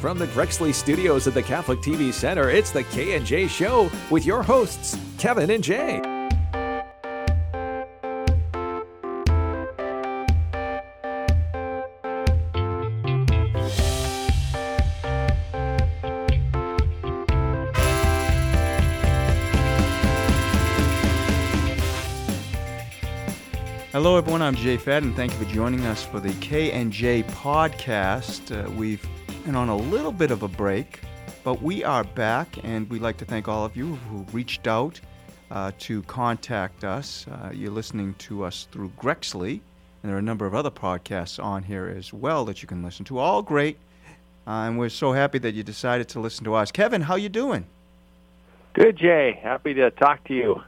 From the Grexley studios at the Catholic TV Center, it's the K&J Show with your hosts, Kevin and Jay. Hello, everyone. I'm Jay Fadden. Thank you for joining us for the K and J podcast. Uh, we've been on a little bit of a break, but we are back, and we'd like to thank all of you who reached out uh, to contact us. Uh, you're listening to us through Grexley, and there are a number of other podcasts on here as well that you can listen to. All great, uh, and we're so happy that you decided to listen to us. Kevin, how you doing? Good, Jay. Happy to talk to you.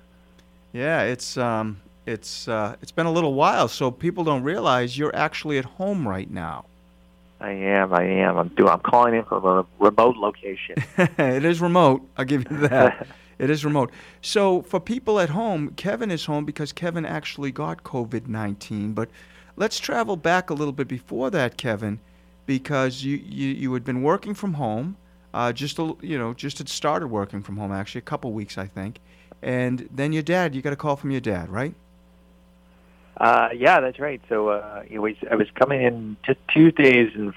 Yeah, it's um, it's uh, it's been a little while, so people don't realize you're actually at home right now. I am. I am. I'm doing. I'm calling in from a remote location. it is remote. I'll give you that. it is remote. So for people at home, Kevin is home because Kevin actually got COVID nineteen. But let's travel back a little bit before that, Kevin, because you you, you had been working from home. Uh, just a, you know, just had started working from home actually a couple weeks, I think, and then your dad. You got a call from your dad, right? Uh, yeah, that's right. So uh, know, I was coming in just Tuesdays and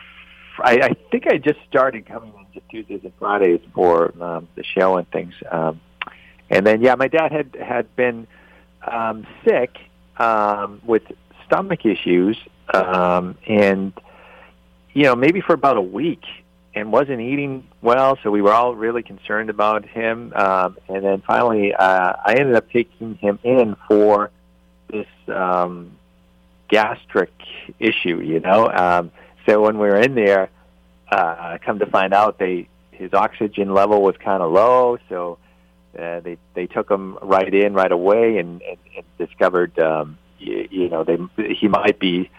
fr- I, I think I just started coming in just Tuesdays and Fridays for um, the show and things. Um, and then yeah, my dad had had been um, sick um, with stomach issues, um, and you know maybe for about a week, and wasn't eating well. So we were all really concerned about him. Um, and then finally, uh, I ended up taking him in for this um, gastric issue, you know. Um, so when we were in there, uh, come to find out, they his oxygen level was kind of low, so uh, they they took him right in right away and, and, and discovered, um, you, you know, they he might be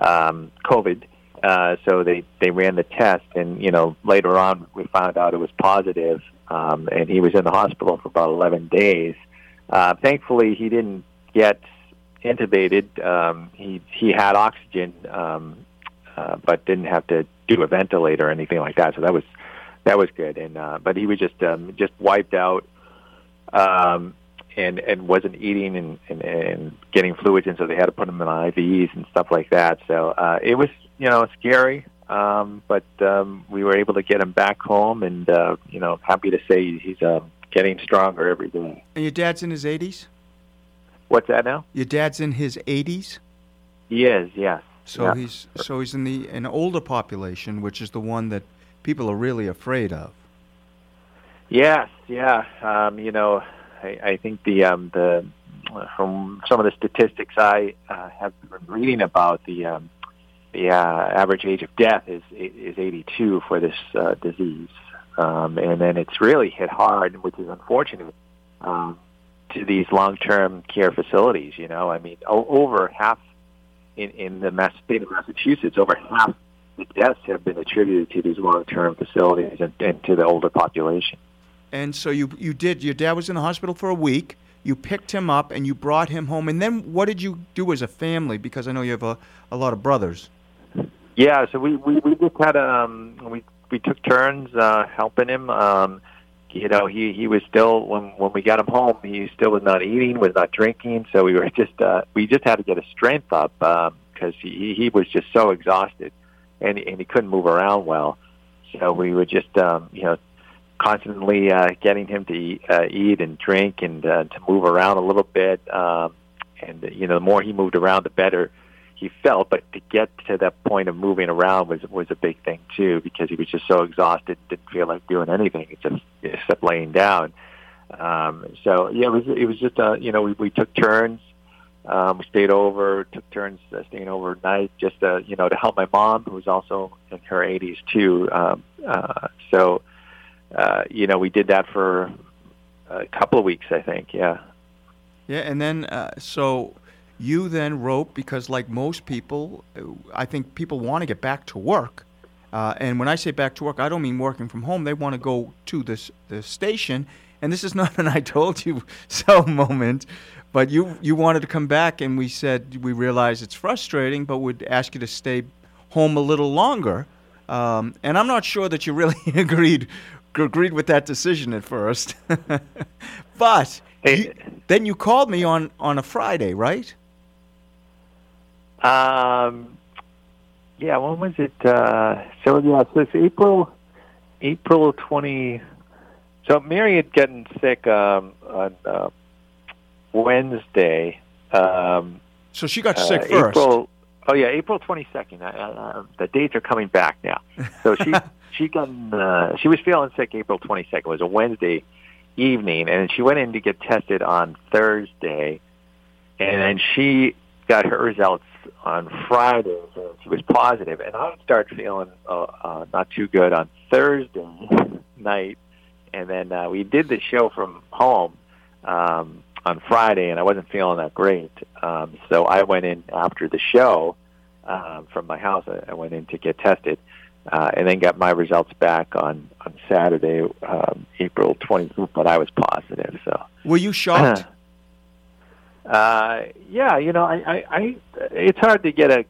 um, COVID. Uh, so they they ran the test, and you know later on we found out it was positive, um, and he was in the hospital for about 11 days. Uh, thankfully, he didn't get intubated. Um, he he had oxygen, um, uh, but didn't have to do a ventilator or anything like that. So that was that was good. And uh, but he was just um, just wiped out, um, and and wasn't eating and, and and getting fluids and So they had to put him in IVs and stuff like that. So uh, it was you know scary. Um, but um, we were able to get him back home, and uh, you know, happy to say he's uh, getting stronger every day. And your dad's in his 80s. What's that now? Your dad's in his 80s. He is, yes. So Yeah. he's so he's in the an older population, which is the one that people are really afraid of. Yes, yeah. Um, you know, I, I think the um, the from some of the statistics I uh, have been reading about the um, the uh, average age of death is is 82 for this uh, disease, um, and then it's really hit hard, which is unfortunate. Um, to these long-term care facilities, you know, I mean, o- over half in in the Mass- state of Massachusetts, over half the deaths have been attributed to these long-term facilities and, and to the older population. And so you you did. Your dad was in the hospital for a week. You picked him up and you brought him home. And then what did you do as a family? Because I know you have a, a lot of brothers. Yeah, so we we, we just had um we we took turns uh helping him. Um you know, he he was still when when we got him home, he still was not eating, was not drinking, so we were just uh we just had to get his strength up um cuz he he was just so exhausted and and he couldn't move around well. So we were just um you know constantly uh getting him to eat, uh, eat and drink and uh, to move around a little bit um and you know the more he moved around the better he felt, but to get to that point of moving around was was a big thing too, because he was just so exhausted, didn't feel like doing anything except except laying down. Um, so yeah, it was it was just uh, you know we we took turns, um, we stayed over, took turns uh, staying overnight, just uh, you know to help my mom who was also in her 80s too. Um, uh, so uh, you know we did that for a couple of weeks, I think. Yeah. Yeah, and then uh, so you then wrote because, like most people, I think people want to get back to work. Uh, and when I say back to work, I don't mean working from home. They want to go to this the station. And this is not an "I told you so" moment, but you you wanted to come back, and we said we realize it's frustrating, but would ask you to stay home a little longer. Um, and I'm not sure that you really agreed agreed with that decision at first. but Hey. you- then you called me on, on a Friday, right? Um, yeah, when was it? Uh, so yeah, so it's April, April twenty. So Mary had gotten sick um, on uh, Wednesday. Um, So she got uh, sick first. April. Oh yeah, April twenty second. I, I, the dates are coming back now. So she she got uh, she was feeling sick April twenty second. It was a Wednesday evening, and she went in to get tested on Thursday, and then she got her results on Friday. So she was positive, and I started feeling uh, uh, not too good on Thursday night, and then uh, we did the show from home. Um, on Friday, and I wasn't feeling that great. Um, so I went in after the show um, from my house. I, I went in to get tested, uh, and then got my results back on on Saturday, um, April 25th. But I was positive. So Were you shocked? uh, yeah, you know, I, I, I, it's hard to get a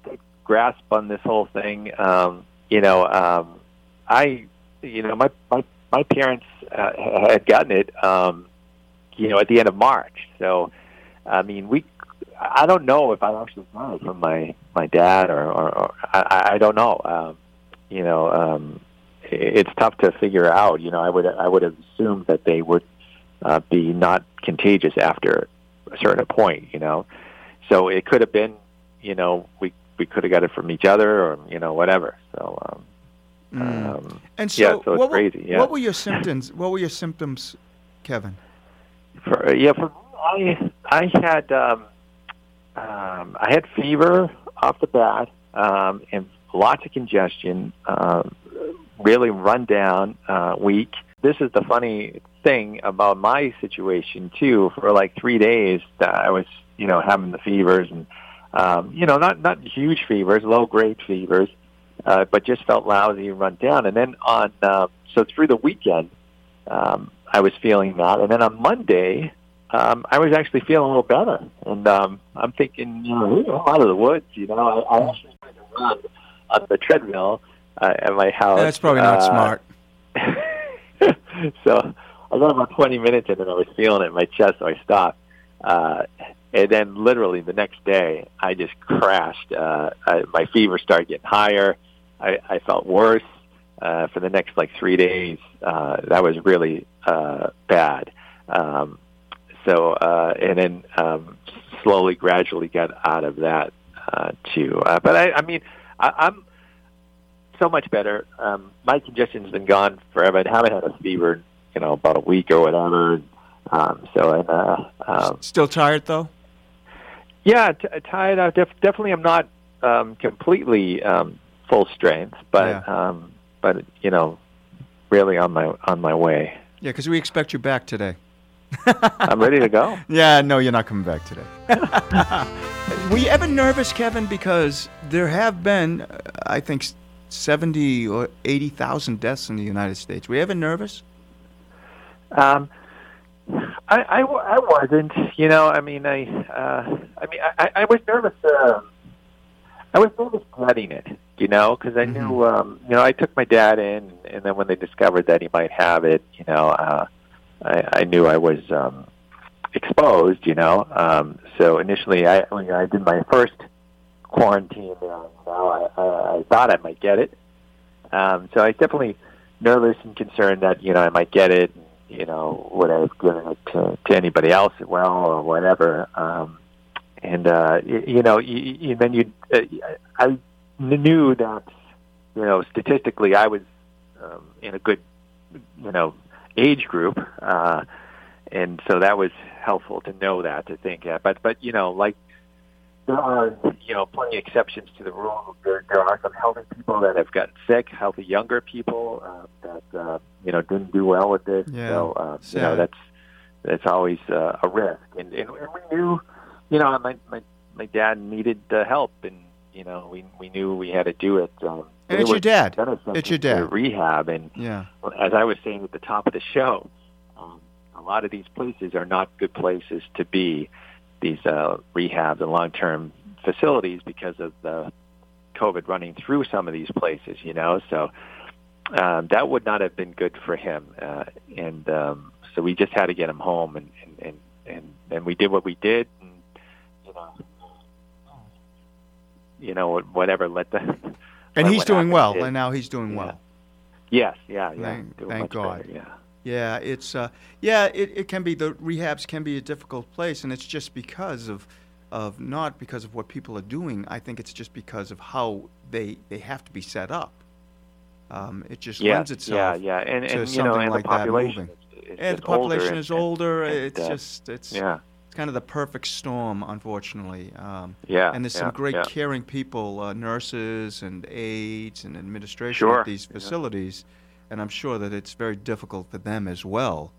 grasp on this whole thing. Um, you know, um, I, you know, my my my parents uh, had gotten it. Um, you know, at the end of March. So, I mean, we. I don't know if I actually got it from my my dad or, or, or I, I don't know. Um, you know, um, it- it's tough to figure out. You know, I would I would have assumed that they would uh, be not contagious after a certain point. You know, so it could have been. You know, we we could have got it from each other or you know whatever. So. Um, Mm. um, and so, yeah, so it's what, were- yeah. what were your symptoms? What were your symptoms, Kevin? For, yeah, for I I had um, um, I had fever off the bat um, and lots of congestion, um, really run down, uh, weak. This is the funny thing about my situation too. For like three days, that I was you know having the fevers and um, you know not not huge fevers, low grade fevers, uh, but just felt lousy and run down. And then on uh, so through the weekend, um, I was feeling that, and then on Monday, um, I was actually feeling a little better. And um, I'm thinking, you know, I'm out of the woods. You know, I, I actually tried to run on the treadmill uh, at my house. That's probably not Uh, smart. so I got about 20 minutes in, and I was feeling it in my chest, so I stopped. Uh, and then, literally the next day, I just crashed. Uh, I, my fever started getting higher. I, I felt worse uh, for the next like three days. Uh, that was really uh, bad. Um, so, uh, and then um, slowly, gradually got out of that uh, too. Uh, but I, I mean, I, I'm so much better. Um, my congestion's been gone forever. I haven't had a fever, you know, about a week or whatever. Um, so, and, uh, um, Still tired though? yeah, t- tired out. Def- definitely, I'm not um, completely um, full strength, but um, but you know, really on my on my way. Yeah, because we expect you back today. I'm ready to go. Yeah, no, you're not coming back today. Were you ever nervous, Kevin? Because there have been, uh, I think, 70 or 80,000 deaths in the United States. Were you ever nervous? Um, I, I, I wasn't. You know, I mean, I, uh, I mean, I, I was nervous. Uh, I was nervous getting it. You know, because I knew, um, you know, I took my dad in, and then when they discovered that he might have it, you know, uh, I, I knew I was um, exposed. You know, um, so initially, I, when I did my first quarantine. Uh, you know, I, I, I thought I might get it. Um, so I was definitely nervous and concerned that you know I might get it. You know, would I have given it to, to anybody else well or whatever? Um, and uh, you, you know, you, you, then you, uh, I knew that you know statistically I was um, in a good you know age group, uh, and so that was helpful to know that to think. Uh, but but you know, like there are you know plenty of exceptions to the rule. There, there are some healthy people that have gotten sick, healthy younger people uh, that uh, you know didn't do well with this. Yeah, So uh, you know that's that's always uh, a risk. And, and, and we knew, you know, my my my dad needed uh, help, and you know we we knew we had to do it. Um, And it's your dad. It's your dad. Rehab, and Yeah. as I was saying at the top of the show, um, a lot of these places are not good places to be. These uh, rehabs and long-term facilities because of the COVID running through some of these places, you know. So um, that would not have been good for him, uh, and um, so we just had to get him home, and and and and, we did what we did, and you know, you know whatever. Let the and he's doing well, and now he's doing well. yes, yeah, yeah, Thank- thank God. better, yeah. Yeah, it's uh, yeah, it, it can be the rehabs can be a difficult place, and it's just because of of not because of what people are doing. I think it's just because of how they they have to be set up. Um, it just yeah, lends itself. yeah, yeah, and to and you know, something and like the that population, moving. is, And the just older population is older. and, it's uh, just it's yeah, it's kind of the perfect storm, unfortunately. Um, yeah, and there's yeah, some great yeah. caring people, uh, nurses and aides and administration Sure, at these yeah. And I'm sure that it's very difficult for them as well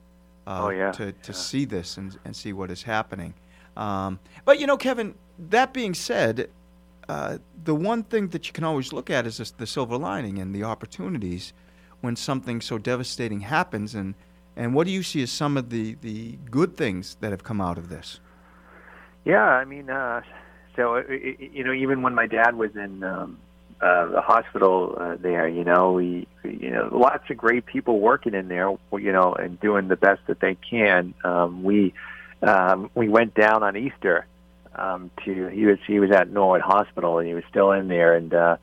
uh, Oh, yeah, to, to yeah. see this and, and see what is happening. Um, but, you know, Kevin, that being said, uh, the one thing that you can always look at is this, the silver lining and the opportunities when something so devastating happens. And, and what do you see as some of the, the good things that have come out of this? Yeah, I mean, uh, so uh, you know, even when my dad was in um, uh, the hospital uh, there, you know, we, you know, lots of great people working in there, you know, and doing the best that they can. Um, we um, we went down on Easter um, to he was he was at Norwood Hospital and he was still in there, and uh,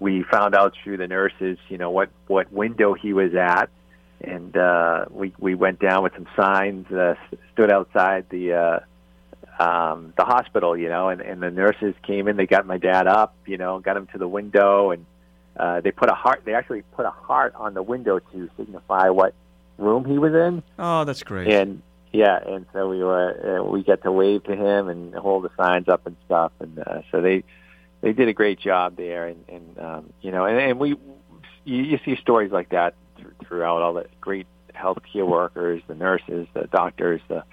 we found out through the nurses, you know, what what window he was at. And uh, we we went down with some signs, uh, stood outside the uh, um, the hospital, you know, and, and the nurses came in. They got my dad up, you know, got him to the window, and uh, they put a heart. They actually put a heart on the window to signify what room he was in. Oh, that's great. And yeah, and so we were uh, we got to wave to him and hold the signs up and stuff, and uh, so they they did a great job there, and, and um, you know, and, and we you, you see stories like that thr- throughout all the great healthcare workers, the nurses, the doctors, the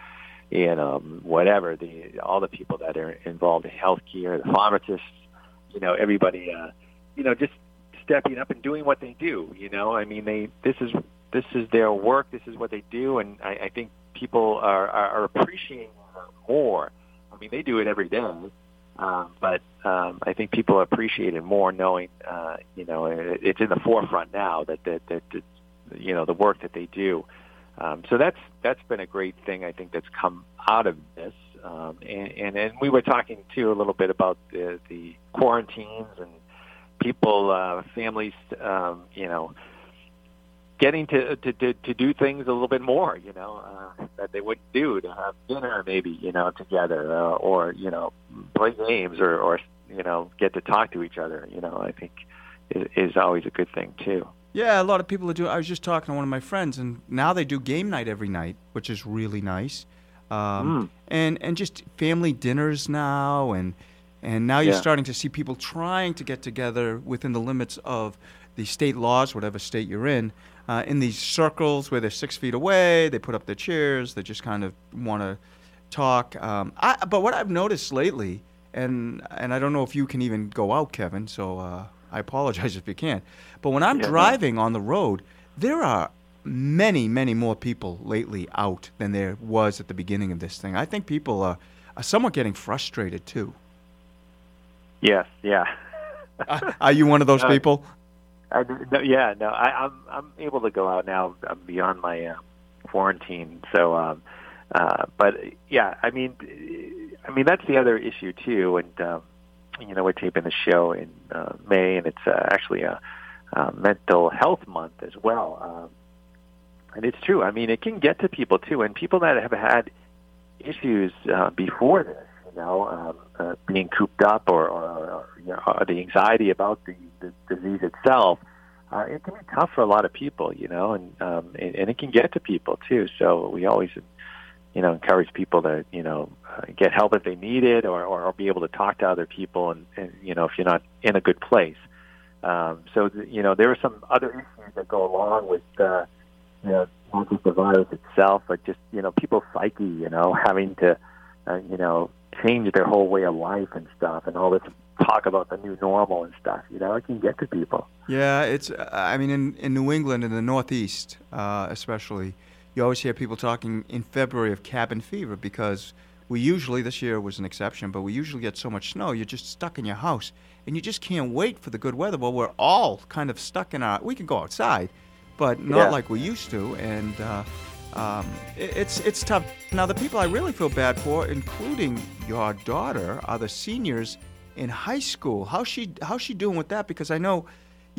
you know whatever the all the people that are involved in healthcare, the pharmacists, you know, everybody, uh, you know, just stepping up and doing what they do. You know, I mean, they this is this is their work, this is what they do, and I, I think people are, are, are appreciating more. I mean, they do it every day, um, but um, I think people appreciate it more, knowing uh, you know it, it's in the forefront now that that, that that you know the work that they do. Um, so that's that's been a great thing I think that's come out of this. Um, and, and and we were talking too a little bit about the, the quarantines and people, uh, families, um, you know, getting to, to to to do things a little bit more, you know, uh, that they wouldn't do to have dinner maybe, you know, together, uh, or you know, play games, or or you know, get to talk to each other. You know, I think is, is always a good thing too. Yeah, a lot of people are doing. I was just talking to one of my friends, and now they do game night every night, which is really nice. Um, Mm. And and just family dinners now, and and now you're Yeah. starting to see people trying to get together within the limits of the state laws, whatever state you're in, uh, in these circles where they're six feet away. They put up their chairs. They just kind of want to talk. Um, I, but what I've noticed lately, and and I don't know if you can even go out, Kevin. So uh, I apologize if you can't. But when I'm Yeah, driving on the road, there are many, many more people lately out than there was at the beginning of this thing. I think people are, are somewhat getting frustrated too. Yes, yeah. Uh, are you one of those Uh, people? I, no, yeah, no, I, I'm I'm able to go out now. I'm beyond my uh, quarantine, so. Um, uh, but yeah, I mean, I mean that's the other issue too. And um, you know, we're taping the show in uh, May, and it's uh, actually a, uh mental health month as well. Um, and it's true. I mean, it can get to people too, and people that have had issues uh, before this, you know, um, uh, being cooped up or, or, or you know, or the anxiety about the, the disease itself, uh, it can be tough for a lot of people, you know, and, um, and and it can get to people too. So we always, you know, encourage people to, you know, uh, get help if they need it, or, or, or be able to talk to other people, and, and you know, if you're not in a good place. Um, so th- you know, there are some other issues that go along with. Uh, you know, not just the virus itself, but just you know people's psyche. You know, having to uh, you know change their whole way of life and stuff, and all this talk about the new normal and stuff. You know, it can get to people. Yeah, it's. I mean, in, in New England, in the Northeast, uh, especially, you always hear people talking in February of cabin fever because we usually this year was an exception, but we usually get so much snow, you're just stuck in your house, and you just can't wait for the good weather. Well, we're all kind of stuck in our. We can go outside, but not Yeah. like we used to, and uh, um, it, it's it's tough. Now, the people I really feel bad for, including your daughter, are the seniors in high school. How's she How's she doing with that? Because I know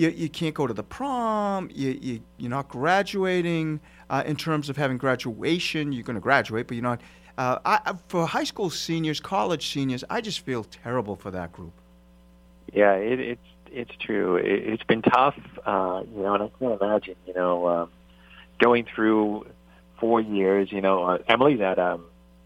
you, you can't go to the prom. You, you you're not graduating. Uh, in terms of having graduation, you're going to graduate, but you're not. Uh, I, for high school seniors, college seniors, I just feel terrible for that group. Yeah, it, it's it's true. It, it's been tough, uh, you know, and I can't imagine, you know, um, going through four years. You know, uh, Emily's at um,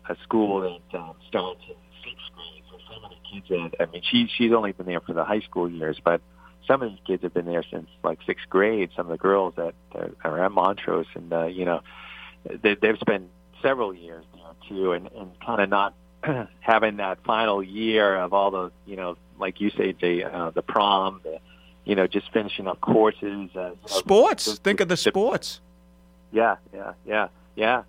a school that um, starts in sixth grade, so some of the kids. That, I mean, she she's only been there for the high school years, but some of these kids have been there since like sixth grade. Some of the girls that, are at Montrose, and uh, you know, they, they've spent several years there too, and and kind of not having that final year of all the you know like you say Jay, uh, the prom the, you know just finishing up courses uh, you know, Sports. the- Think of the sports. yeah yeah yeah yeah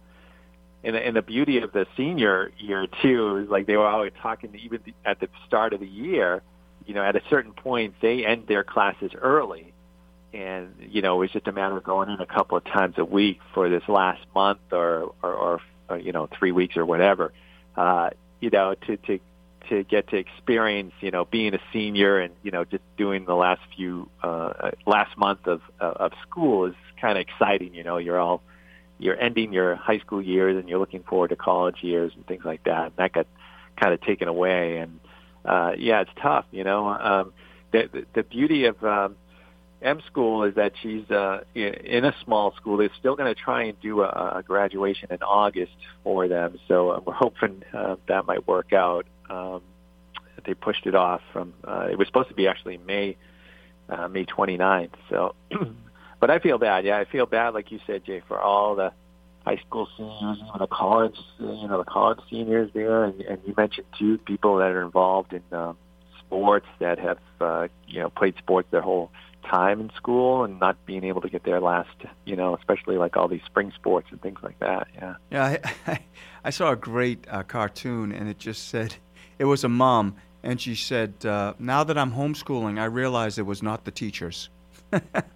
and the, and the beauty of the senior year too is like they were always talking even at the start of the year you know at a certain point they end their classes early. And you know it's just a matter of going in a couple of times a week for this last month or or, or, or you know three weeks or whatever uh you know to to to get to experience you know being a senior and you know just doing the last few uh last month of of school is kind of exciting you know you're all you're ending your high school years and you're looking forward to college years and things like that. And that got kind of taken away and uh yeah it's tough you know um the the, the beauty of um M school is that she's uh, in a small school. They're still going to try and do a, a graduation in August for them, so uh, we're hoping uh, that might work out. Um, they pushed it off from uh, it was supposed to be actually May uh, May 29th. So, but I feel bad. Yeah, I feel bad, like you said, Jay, for all the high school seniors, even the college, you know, the college seniors there, and, and you mentioned too people that are involved in um, sports that have uh, you know played sports their whole time in school and not being able to get their last, you know, especially like all these spring sports and things like that. Yeah. Yeah, I, I, I saw a great uh, cartoon, and it just said it was a mom, and she said, uh, "Now that I'm homeschooling, I realize it was not the teachers."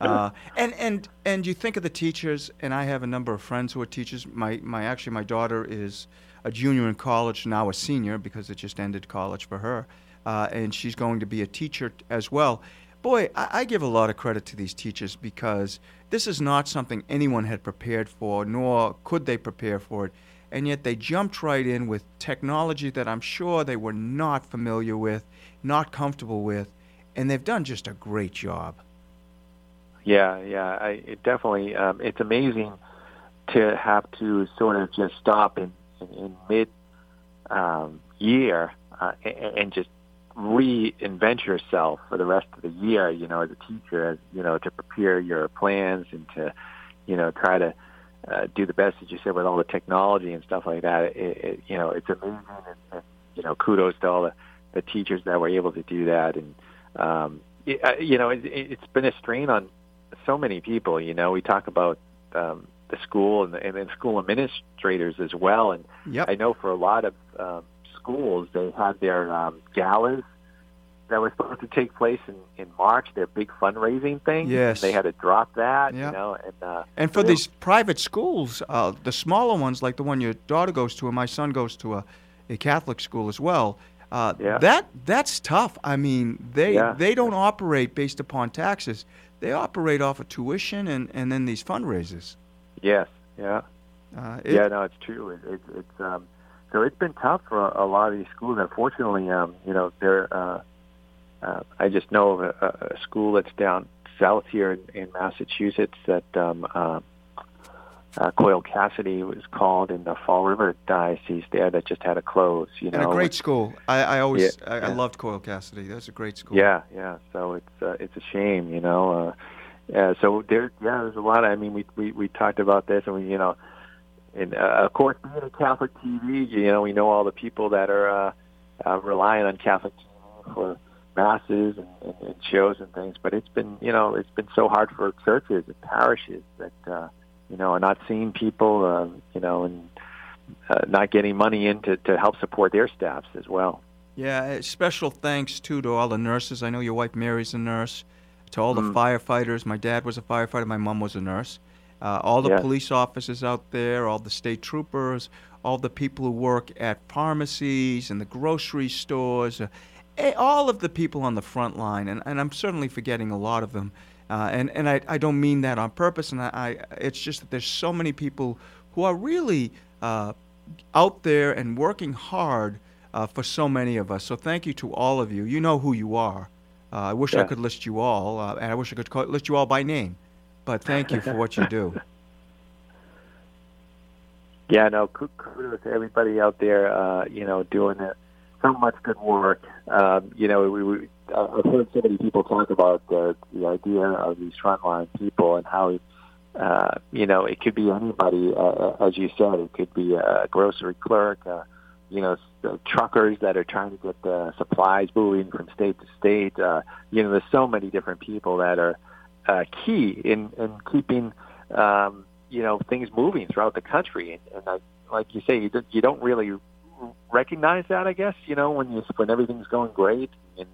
uh, and and and you think of the teachers, and I have a number of friends who are teachers. My my actually my daughter is a junior in college now, a senior because it just ended college for her, uh, and she's going to be a teacher as well. Boy, I, I give a lot of credit to these teachers because this is not something anyone had prepared for, nor could they prepare for it. And yet they jumped right in with technology that I'm sure they were not familiar with, not comfortable with, and they've done just a great job. Yeah, yeah. I it definitely um, it's amazing to have to sort of just stop in in, in mid um, year uh, and, and just reinvent yourself for the rest of the year. You know, as a teacher, as you know, to prepare your plans and to you know try to uh, do the best, as you said, with all the technology and stuff like that. It, it, you know, it's amazing, and, and you know, kudos to all the the teachers that were able to do that and um, it, uh, you know, it, it's been a strain on so many people. You know, we talk about um, the school and, the, and school administrators as well. And Yep. I know for a lot of um, schools, they had their um, galas that were supposed to take place in, in March, their big fundraising thing. Yes. They had to drop that, Yeah. you know, and, uh, And for they- these private schools, uh, the smaller ones, like the one your daughter goes to, and my son goes to a, a Catholic school as well. Uh, Yeah. That that's tough. I mean, they Yeah. they don't operate based upon taxes. They operate off of tuition and, and then these fundraisers. yes, yeah. Uh, it- yeah, no, it's true. It, it, it's um, so it's been tough for a, a lot of these schools. Unfortunately, um, you know, they're. Uh, uh, I just know of a, a school that's down south here in, in Massachusetts that um, uh, uh, Coyle Cassidy was called in the Fall River Diocese there that just had to close. You know, and a great school. I, I always Yeah, I, I loved Coyle Cassidy. That's a great school. Yeah, yeah. So it's uh, it's a shame, you know. Uh, yeah, so there, yeah, there's a lot. Of, I mean, we we we talked about this, and we, you know, and uh, of course, being a Catholic TV, you know, we know all the people that are uh, uh, relying on Catholic TV for masses and, and, and shows and things. But it's been, you know, it's been so hard for churches and parishes that uh, you know are not seeing people, uh, you know, and uh, not getting money in to, to help support their staffs as well. Yeah, special thanks too to all the nurses. I know your wife Mary's a nurse. To all the mm. firefighters. My dad was a firefighter. My mom was a nurse. Uh, all the yeah. police officers out there, all the state troopers, all the people who work at pharmacies and the grocery stores, uh, all of the people on the front line, and, and I'm certainly forgetting a lot of them. Uh, and and I, I don't mean that on purpose, and I, I, it's just that there's so many people who are really uh, out there and working hard uh, for so many of us. So thank you to all of you. You know who you are. Uh, I wish yeah. I could list you all, uh, and I wish I could call, list you all by name. But thank you for what you do. Yeah, no, kudos to everybody out there. Uh, you know, doing it, so much good work. Um, you know, we, we I've heard so many people talk about the the idea of these frontline people and how, uh, you know, it could be anybody. Uh, as you said, it could be a grocery clerk. Uh, you know, the truckers that are trying to get the supplies moving from state to state. Uh, you know, there's so many different people that are uh, key in in keeping. Um, you know things moving throughout the country, and, and I, like you say, you don't, you don't really recognize that. I guess you know when you when everything's going great, and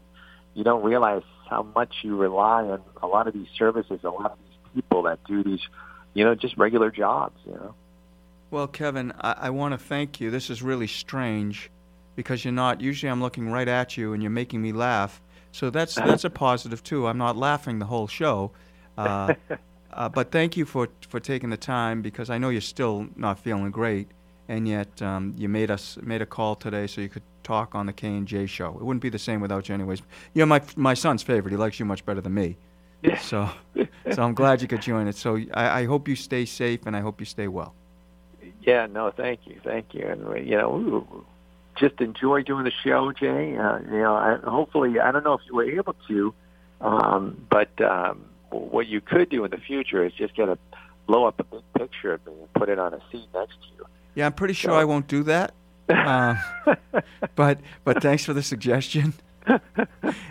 you don't realize how much you rely on a lot of these services, a lot of these people that do these, you know, just regular jobs. You know. Well, Kevin, I, I want to thank you. This is really strange because you're not. Usually, I'm looking right at you and you're making me laugh. So that's that's a positive too. I'm not laughing the whole show. Uh, Uh, but thank you for, for taking the time because I know you're still not feeling great, and yet um, you made us made a call today so you could talk on the K and J show. It wouldn't be the same without you, anyways. You're my my son's favorite. He likes you much better than me. So, so I'm glad you could join it. So I, I hope you stay safe and I hope you stay well. Yeah, no, thank you, thank you, and you know, just enjoy doing the show, Jay. Uh, you know, I, hopefully, I don't know if you were able to, um, but um, what you could do in the future is just get a blow up a big picture of me and put it on a seat next to you. Yeah, I'm pretty sure so. I won't do that. Uh, but but thanks for the suggestion.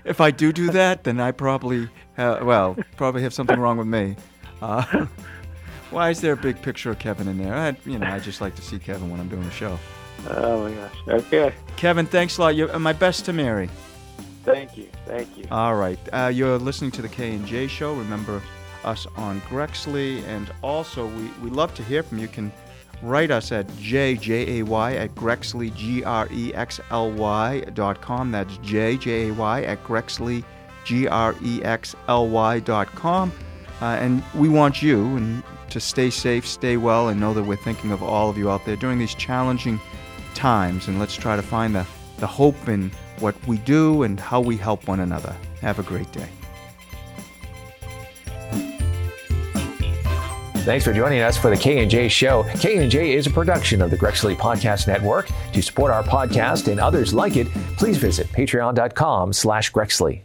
if I do do that, then I probably have, well probably have something wrong with me. Uh, why is there a big picture of Kevin in there? I, you know, I just like to see Kevin when I'm doing the show. Oh my gosh! Okay. Kevin, thanks a lot. You, my best to Mary. Thank you. Thank you. All right. Uh, you're listening to the K and J Show. Remember us on Grexley, and also we we love to hear from you. you can write us at jjay at grexley g r e x l y dot com. That's jjay at grexley g r e x l y dot com. Uh, and we want you and to stay safe, stay well, and know that we're thinking of all of you out there during these challenging times. And let's try to find the the hope in what we do and how we help one another. Have a great day. Thanks for joining us for the K&J Show. K&J is a production of the Grexley Podcast Network. To support our podcast and others like it, please visit patreon.com slash Grexley.